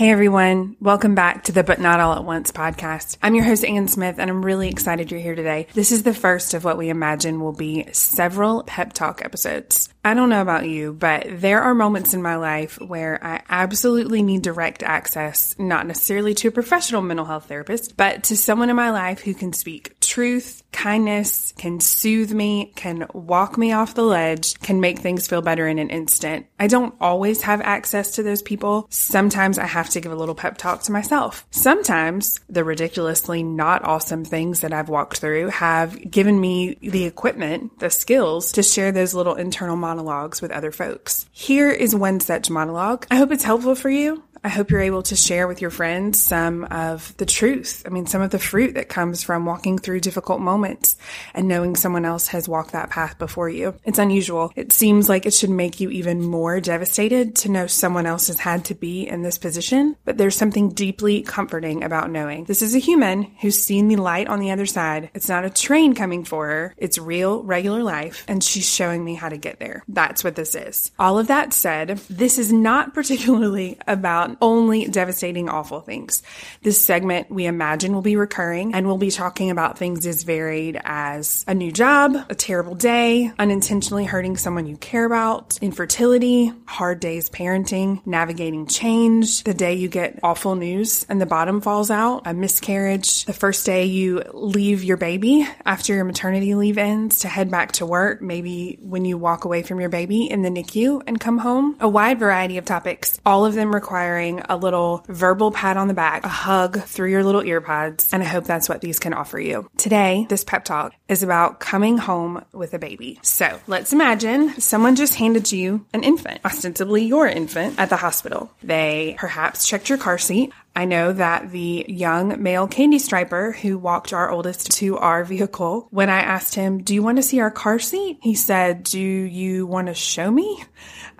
Hey everyone, welcome back to the But Not All at Once podcast. I'm your host, Ann Smith, and I'm really excited you're here today. This is the first of what we imagine will be several pep talk episodes. I don't know about you, but there are moments in my life where I absolutely need direct access, not necessarily to a professional mental health therapist, but to someone in my life who can speak truth, kindness, can soothe me, can walk me off the ledge, can make things feel better in an instant. I don't always have access to those people. Sometimes I have to give a little pep talk to myself. Sometimes the ridiculously not awesome things that I've walked through have given me the equipment, the skills to share those little internal monologues with other folks. Here is one such monologue. I hope it's helpful for you. I hope you're able to share with your friends some of the truth. I mean, some of the fruit that comes from walking through difficult moments and knowing someone else has walked that path before you. It's unusual. It seems like it should make you even more devastated to know someone else has had to be in this position, but there's something deeply comforting about knowing this is a human who's seen the light on the other side. It's not a train coming for her. It's real, regular life, and she's showing me how to get there. That's what this is. All of that said, this is not particularly about only devastating, awful things. This segment we imagine will be recurring and we'll be talking about things as varied as a new job, a terrible day, unintentionally hurting someone you care about, infertility, hard days parenting, navigating change, the day you get awful news and the bottom falls out, a miscarriage, the first day you leave your baby after your maternity leave ends to head back to work, maybe when you walk away from your baby in the NICU and come home, a wide variety of topics, all of them requiring a little verbal pat on the back, a hug through your little earpods, and I hope that's what these can offer you. Today, this pep talk is about coming home with a baby. So let's imagine someone just handed you an infant, ostensibly your infant, at the hospital. They perhaps checked your car seat. I know that the young male candy striper who walked our oldest to our vehicle, when I asked him, Do you want to see our car seat? He said, Do you want to show me?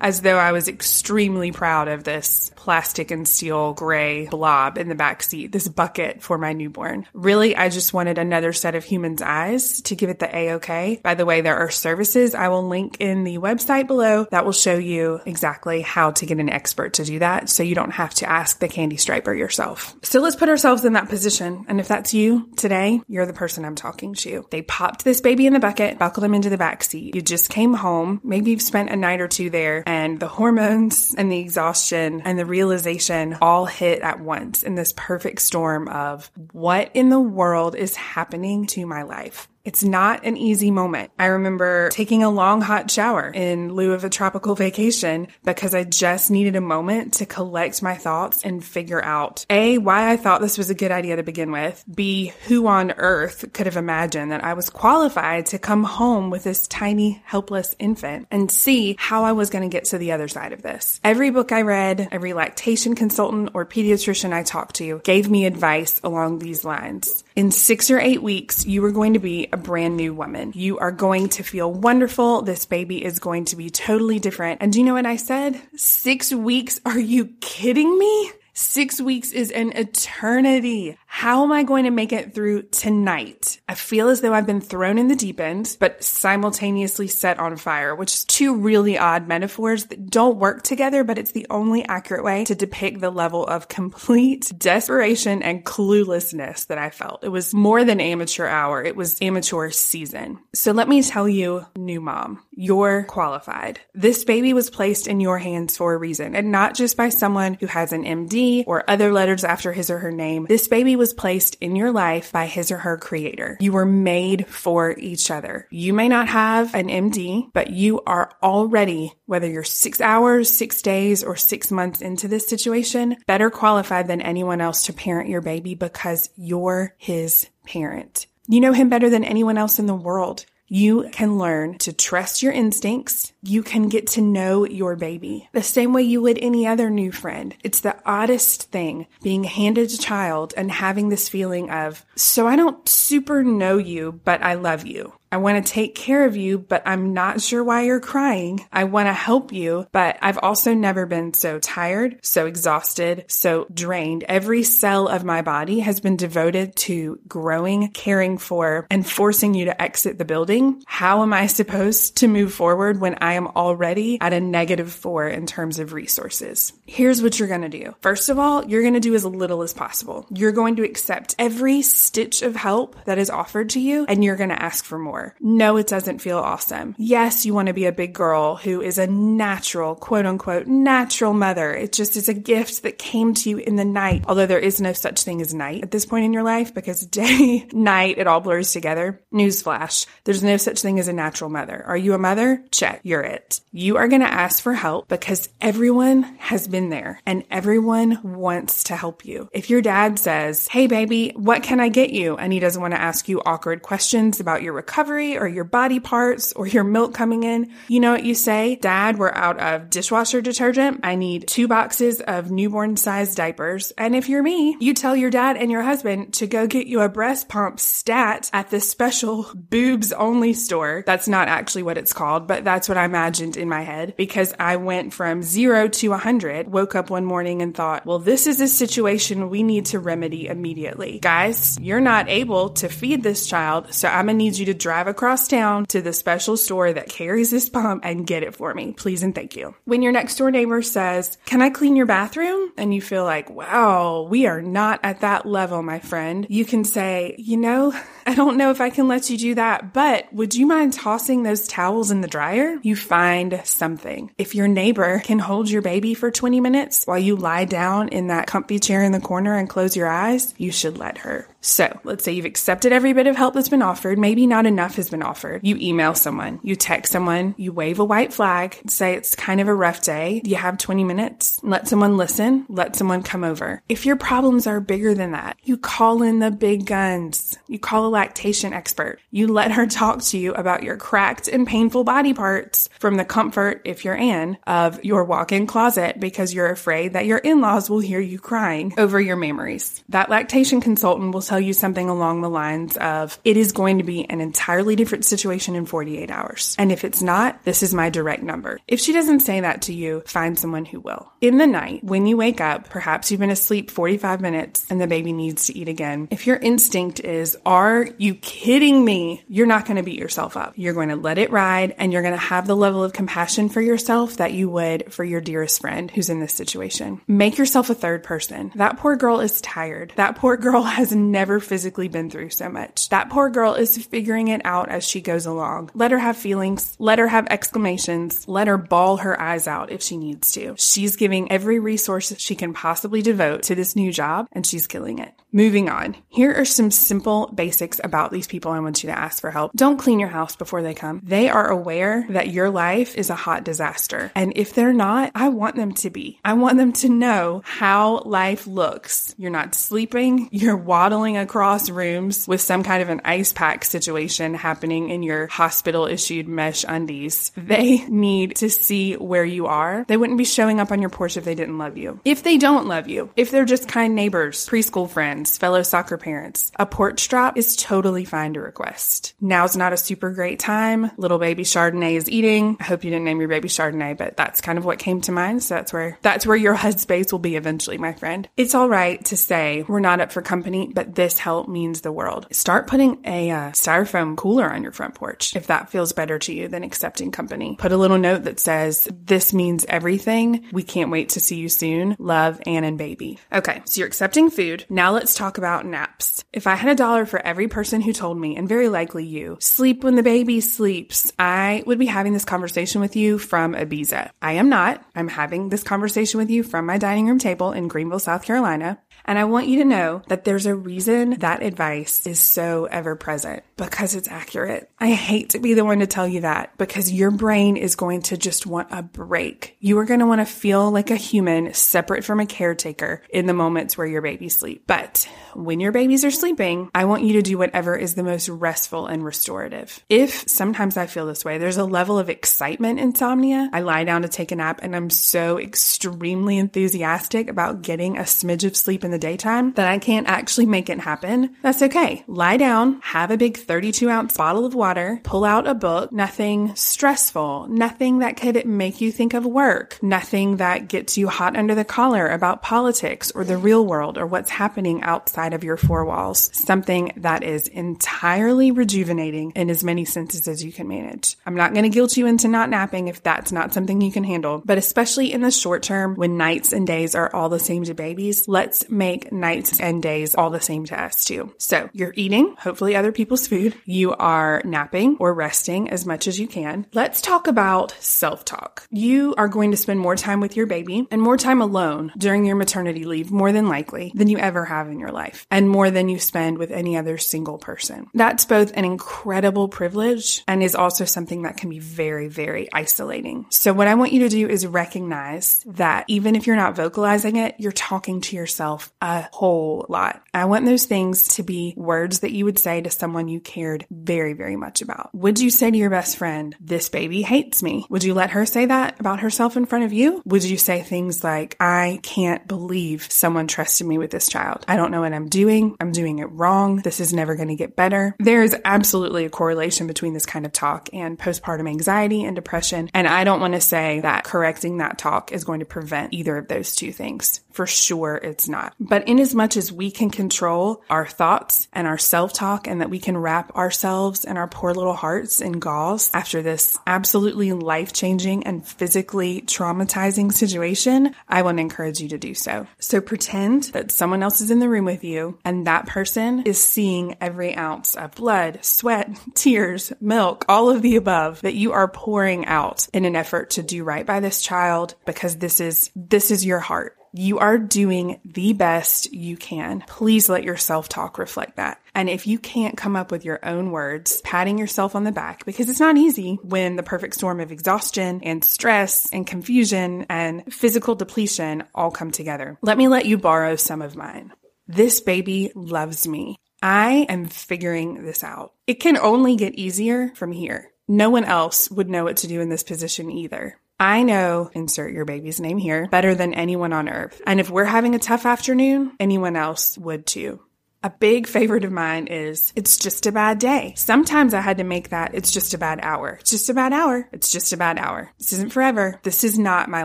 As though I was extremely proud of this plastic and steel gray blob in the back seat, this bucket for my newborn. Really, I just wanted another set of human's eyes to give it the A-OK. By the way, there are services I will link in the website below that will show you exactly how to get an expert to do that so you don't have to ask the candy striper yourself. So let's put ourselves in that position. And if that's you today, you're the person I'm talking to. They popped this baby in the bucket, buckled him into the back seat. You just came home. Maybe you've spent a night or two there and the hormones and the exhaustion and the realization all hit at once in this perfect storm of what in the world is happening to my life. It's not an easy moment. I remember taking a long hot shower in lieu of a tropical vacation because I just needed a moment to collect my thoughts and figure out A, why I thought this was a good idea to begin with, B, who on earth could have imagined that I was qualified to come home with this tiny, helpless infant, and C, how I was going to get to the other side of this. Every book I read, every lactation consultant or pediatrician I talked to gave me advice along these lines. In six or eight weeks, you are going to be a brand new woman. You are going to feel wonderful. This baby is going to be totally different. And do you know what I said? Six weeks? Are you kidding me? Six weeks is an eternity. How am I going to make it through tonight? I feel as though I've been thrown in the deep end, but simultaneously set on fire, which is two really odd metaphors that don't work together, but it's the only accurate way to depict the level of complete desperation and cluelessness that I felt. It was more than amateur hour. It was amateur season. So let me tell you, new mom, you're qualified. This baby was placed in your hands for a reason and not just by someone who has an MD or other letters after his or her name. This baby was placed in your life by his or her creator. You were made for each other. You may not have an MD, but you are already, whether you're six hours, six days, or six months into this situation, better qualified than anyone else to parent your baby because you're his parent. You know him better than anyone else in the world. You can learn to trust your instincts. You can get to know your baby the same way you would any other new friend. It's the oddest thing being handed a child and having this feeling of, so I don't super know you, but I love you. I want to take care of you, but I'm not sure why you're crying. I want to help you, but I've also never been so tired, so exhausted, so drained. Every cell of my body has been devoted to growing, caring for, and forcing you to exit the building. How am I supposed to move forward when I am already at a negative four in terms of resources? Here's what you're going to do. First of all, you're going to do as little as possible. You're going to accept every stitch of help that is offered to you and you're going to ask for more. No, it doesn't feel awesome. Yes, you want to be a big girl who is a natural, quote unquote, natural mother. It just is a gift that came to you in the night, although there is no such thing as night at this point in your life because day, night, it all blurs together. Newsflash. There's no such thing as a natural mother. Are you a mother? Check. You're it. You are going to ask for help because everyone has been there and everyone wants to help you. If your dad says, Hey baby, what can I get you? And he doesn't want to ask you awkward questions about your recovery or your body parts or your milk coming in, you know what you say? Dad, we're out of dishwasher detergent. I need two boxes of newborn sized diapers. And if you're me, you tell your dad and your husband to go get you a breast pump stat at the special boobs only store. That's not actually what it's called, but that's what I imagined in my head because I went from zero to a hundred, woke up one morning and thought, well, this is a situation we need to remedy immediately. Guys, you're not able to feed this child, so I'm gonna need you to drive across town to the special store that carries this pump and get it for me. Please and thank you. When your next door neighbor says, Can I clean your bathroom? And you feel like, wow, we are not at that level, my friend. You can say, you know, I don't know if I can let you do that, but would you mind tossing those towels in the dryer? You find something. If your neighbor can hold your baby for 20 minutes while you lie down in that comfy chair in the corner and close your eyes, you should let her. So let's say you've accepted every bit of help that's been offered. Maybe not enough has been offered. You email someone, you text someone, you wave a white flag, say it's kind of a rough day. You have 20 minutes. Let someone listen. Let someone come over. If your problems are bigger than that, you call in the big guns. You call a lactation expert. You let her talk to you about your cracked and painful body parts from the comfort, if you're Ann, of your walk-in closet because you're afraid that your in-laws will hear you crying over your memories. That lactation consultant will tell you something along the lines of, it is going to be an entirely different situation in 48 hours. And if it's not, this is my direct number. If she doesn't say that to you, find someone who will. In the night, when you wake up, perhaps you've been asleep 45 minutes and the baby needs to eat again. If your instinct is, are you kidding me? You're not going to beat yourself up. You're going to let it ride and you're going to have the level of compassion for yourself that you would for your dearest friend who's in this situation. Make yourself a third person. That poor girl is tired. That poor girl has never never physically been through so much. That poor girl is figuring it out as she goes along. Let her have feelings, let her have exclamations, let her bawl her eyes out if she needs to. She's giving every resource she can possibly devote to this new job and she's killing it. Moving on. Here are some simple basics about these people I want you to ask for help. Don't clean your house before they come. They are aware that your life is a hot disaster. And if they're not, I want them to be. I want them to know how life looks. You're not sleeping, you're waddling across rooms with some kind of an ice pack situation happening in your hospital issued mesh undies. They need to see where you are. They wouldn't be showing up on your porch if they didn't love you. If they don't love you, if they're just kind neighbors, preschool friends, fellow soccer parents, a porch drop is totally fine to request. Now's not a super great time. Little baby Chardonnay is eating. I hope you didn't name your baby Chardonnay, but that's kind of what came to mind. So that's where that's where your headspace will be eventually, my friend. It's all right to say we're not up for company, but this help means the world. Start putting a uh, styrofoam cooler on your front porch if that feels better to you than accepting company. Put a little note that says, This means everything. We can't wait to see you soon. Love, Ann and baby. Okay, so you're accepting food. Now let's talk about naps. If I had a dollar for every person who told me, and very likely you, sleep when the baby sleeps, I would be having this conversation with you from Ibiza. I am not. I'm having this conversation with you from my dining room table in Greenville, South Carolina. And I want you to know that there's a reason that advice is so ever present because it's accurate. I hate to be the one to tell you that because your brain is going to just want a break. You are going to want to feel like a human separate from a caretaker in the moments where your baby sleep. But when your babies are sleeping, I want you to do whatever is the most restful and restorative. If sometimes I feel this way, there's a level of excitement insomnia. I lie down to take a nap and I'm so extremely enthusiastic about getting a smidge of sleep in the daytime that I can't actually make it happen, that's okay. Lie down, have a big 32 ounce bottle of water, pull out a book, nothing stressful, nothing that could make you think of work, nothing that gets you hot under the collar about politics or the real world or what's happening outside of your four walls. Something that is entirely rejuvenating in as many senses as you can manage. I'm not going to guilt you into not napping if that's not something you can handle, but especially in the short term when nights and days are all the same to babies, let's make nights and days all the same to us too. So you're eating, hopefully other people's food. You are napping or resting as much as you can. Let's talk about self talk. You are going to spend more time with your baby and more time alone during your maternity leave, more than likely, than you ever have in your life, and more than you spend with any other single person. That's both an incredible privilege and is also something that can be very, very isolating. So, what I want you to do is recognize that even if you're not vocalizing it, you're talking to yourself a whole lot. I want those things to be words that you would say to someone you cared very, very much about. Would you say to your best friend, This baby hates me? Would you let her say that about herself in front of you? Would you say things like, I can't believe someone trusted me with this child? I don't know what I'm doing. I'm doing it wrong. This is never going to get better. There is absolutely a correlation between this kind of talk and postpartum anxiety and depression. And I don't want to say that correcting that talk is going to prevent either of those two things. For sure, it's not. But in as much as we can control our thoughts and our self talk and that we can wrap ourselves and our poor little hearts in gauze after this absolutely life changing and physically traumatizing situation, I want to encourage you to do so. So pretend that someone else is in the room with you and that person is seeing every ounce of blood, sweat, tears, milk, all of the above that you are pouring out in an effort to do right by this child because this is, this is your heart. You are doing the best you can. Please let your self talk reflect that. And if you can't come up with your own words, patting yourself on the back, because it's not easy when the perfect storm of exhaustion and stress and confusion and physical depletion all come together. Let me let you borrow some of mine. This baby loves me. I am figuring this out. It can only get easier from here. No one else would know what to do in this position either. I know, insert your baby's name here, better than anyone on earth. And if we're having a tough afternoon, anyone else would too. A big favorite of mine is it's just a bad day. Sometimes I had to make that it's just a bad hour. It's just a bad hour. It's just a bad hour. This isn't forever. This is not my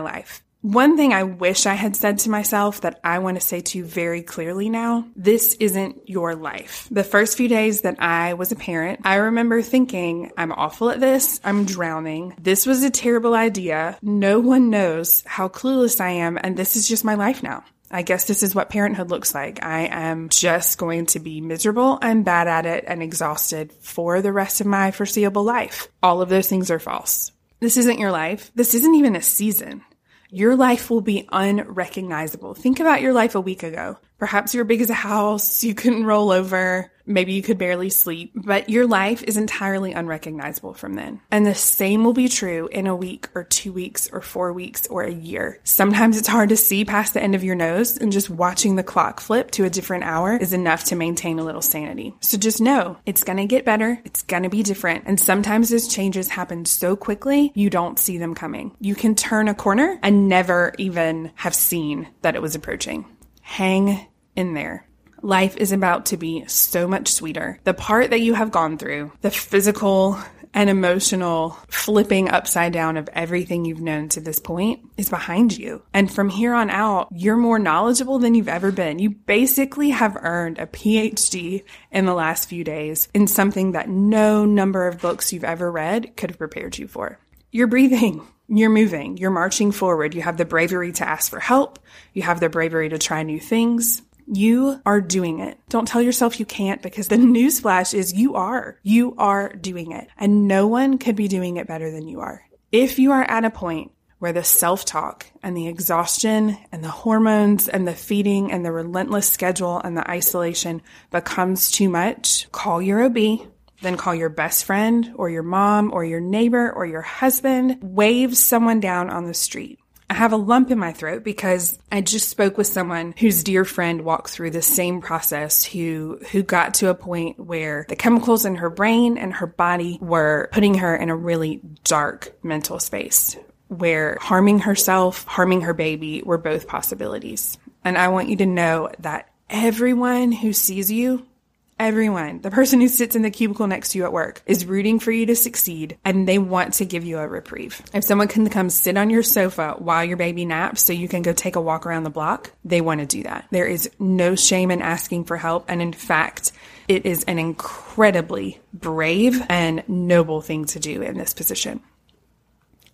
life. One thing I wish I had said to myself that I want to say to you very clearly now this isn't your life. The first few days that I was a parent, I remember thinking, I'm awful at this, I'm drowning, this was a terrible idea, no one knows how clueless I am, and this is just my life now. I guess this is what parenthood looks like. I am just going to be miserable and bad at it and exhausted for the rest of my foreseeable life. All of those things are false. This isn't your life. This isn't even a season your life will be unrecognizable. Think about your life a week ago. Perhaps you're big as a house, you couldn't roll over, maybe you could barely sleep, but your life is entirely unrecognizable from then. And the same will be true in a week or two weeks or four weeks or a year. Sometimes it's hard to see past the end of your nose, and just watching the clock flip to a different hour is enough to maintain a little sanity. So just know it's gonna get better, it's gonna be different, and sometimes those changes happen so quickly you don't see them coming. You can turn a corner and never even have seen that it was approaching. Hang in there. Life is about to be so much sweeter. The part that you have gone through, the physical and emotional flipping upside down of everything you've known to this point is behind you. And from here on out, you're more knowledgeable than you've ever been. You basically have earned a PhD in the last few days in something that no number of books you've ever read could have prepared you for. You're breathing. You're moving. You're marching forward. You have the bravery to ask for help. You have the bravery to try new things. You are doing it. Don't tell yourself you can't because the newsflash is you are. You are doing it. And no one could be doing it better than you are. If you are at a point where the self talk and the exhaustion and the hormones and the feeding and the relentless schedule and the isolation becomes too much, call your OB. Then call your best friend or your mom or your neighbor or your husband. Wave someone down on the street. I have a lump in my throat because I just spoke with someone whose dear friend walked through the same process who who got to a point where the chemicals in her brain and her body were putting her in a really dark mental space where harming herself, harming her baby were both possibilities. And I want you to know that everyone who sees you Everyone, the person who sits in the cubicle next to you at work, is rooting for you to succeed and they want to give you a reprieve. If someone can come sit on your sofa while your baby naps so you can go take a walk around the block, they want to do that. There is no shame in asking for help. And in fact, it is an incredibly brave and noble thing to do in this position.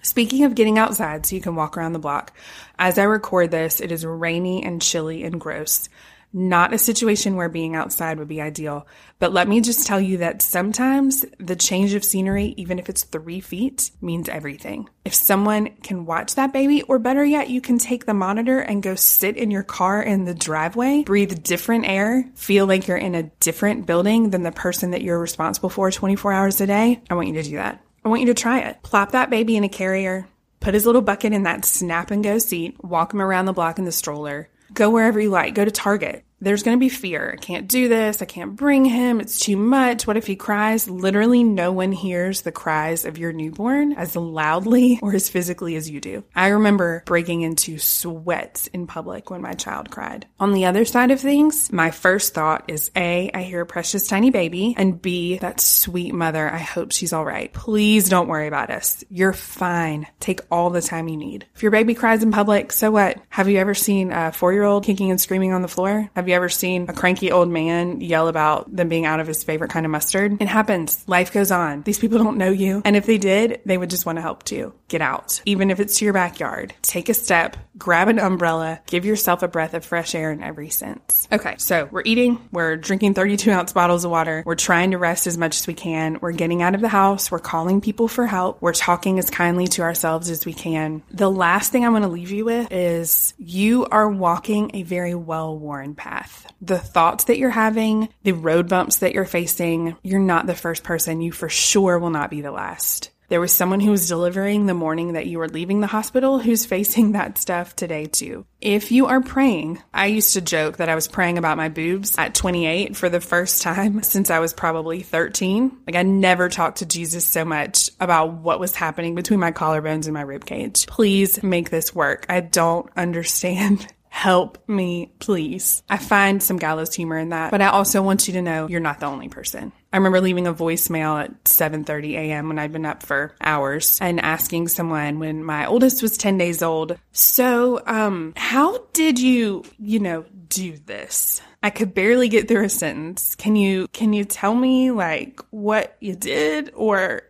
Speaking of getting outside so you can walk around the block, as I record this, it is rainy and chilly and gross. Not a situation where being outside would be ideal. But let me just tell you that sometimes the change of scenery, even if it's three feet, means everything. If someone can watch that baby, or better yet, you can take the monitor and go sit in your car in the driveway, breathe different air, feel like you're in a different building than the person that you're responsible for 24 hours a day. I want you to do that. I want you to try it. Plop that baby in a carrier, put his little bucket in that snap and go seat, walk him around the block in the stroller Go wherever you like. Go to Target. There's going to be fear. I can't do this. I can't bring him. It's too much. What if he cries? Literally, no one hears the cries of your newborn as loudly or as physically as you do. I remember breaking into sweats in public when my child cried. On the other side of things, my first thought is A, I hear a precious tiny baby, and B, that sweet mother. I hope she's all right. Please don't worry about us. You're fine. Take all the time you need. If your baby cries in public, so what? Have you ever seen a four year old kicking and screaming on the floor? Have you ever seen a cranky old man yell about them being out of his favorite kind of mustard? It happens. Life goes on. These people don't know you. And if they did, they would just want to help too. Get out. Even if it's to your backyard. Take a step, grab an umbrella, give yourself a breath of fresh air in every sense. Okay, so we're eating, we're drinking 32 ounce bottles of water, we're trying to rest as much as we can, we're getting out of the house, we're calling people for help, we're talking as kindly to ourselves as we can. The last thing I want to leave you with is you are walking a very well worn path the thoughts that you're having, the road bumps that you're facing, you're not the first person. You for sure will not be the last. There was someone who was delivering the morning that you were leaving the hospital who's facing that stuff today too. If you are praying, I used to joke that I was praying about my boobs at 28 for the first time since I was probably 13. Like I never talked to Jesus so much about what was happening between my collarbones and my rib cage. Please make this work. I don't understand help me, please. I find some gallows humor in that, but I also want you to know you're not the only person. I remember leaving a voicemail at 7:30 a.m. when I'd been up for hours and asking someone when my oldest was 10 days old, "So, um, how did you, you know, do this?" I could barely get through a sentence. Can you can you tell me like what you did or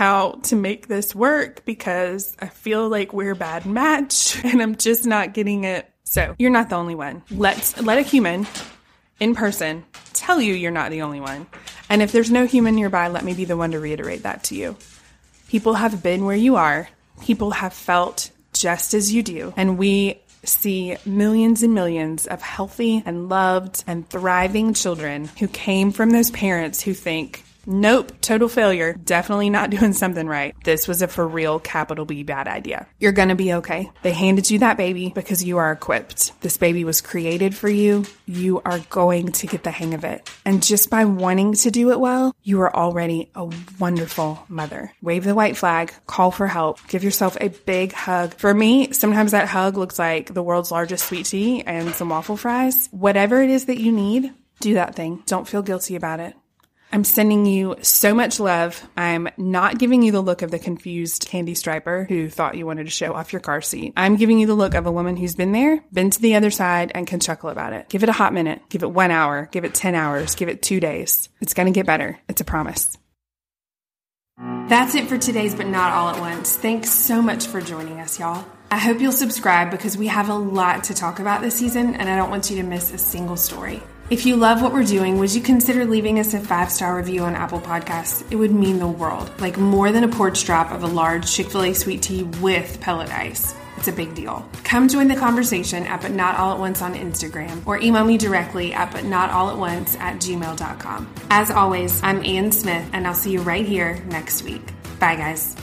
how to make this work because I feel like we're a bad match and I'm just not getting it. So you're not the only one. Let's let a human in person tell you you're not the only one. And if there's no human nearby, let me be the one to reiterate that to you. People have been where you are. People have felt just as you do. And we see millions and millions of healthy and loved and thriving children who came from those parents who think, Nope, total failure. Definitely not doing something right. This was a for real capital B bad idea. You're gonna be okay. They handed you that baby because you are equipped. This baby was created for you. You are going to get the hang of it. And just by wanting to do it well, you are already a wonderful mother. Wave the white flag, call for help, give yourself a big hug. For me, sometimes that hug looks like the world's largest sweet tea and some waffle fries. Whatever it is that you need, do that thing. Don't feel guilty about it. I'm sending you so much love. I'm not giving you the look of the confused candy striper who thought you wanted to show off your car seat. I'm giving you the look of a woman who's been there, been to the other side, and can chuckle about it. Give it a hot minute. Give it one hour. Give it 10 hours. Give it two days. It's going to get better. It's a promise. That's it for today's But Not All at Once. Thanks so much for joining us, y'all. I hope you'll subscribe because we have a lot to talk about this season and I don't want you to miss a single story. If you love what we're doing, would you consider leaving us a five star review on Apple Podcasts? It would mean the world. Like more than a porch drop of a large Chick fil A sweet tea with pellet ice. It's a big deal. Come join the conversation at But Not All at Once on Instagram or email me directly at But Not All at Once at gmail.com. As always, I'm Ann Smith and I'll see you right here next week. Bye, guys.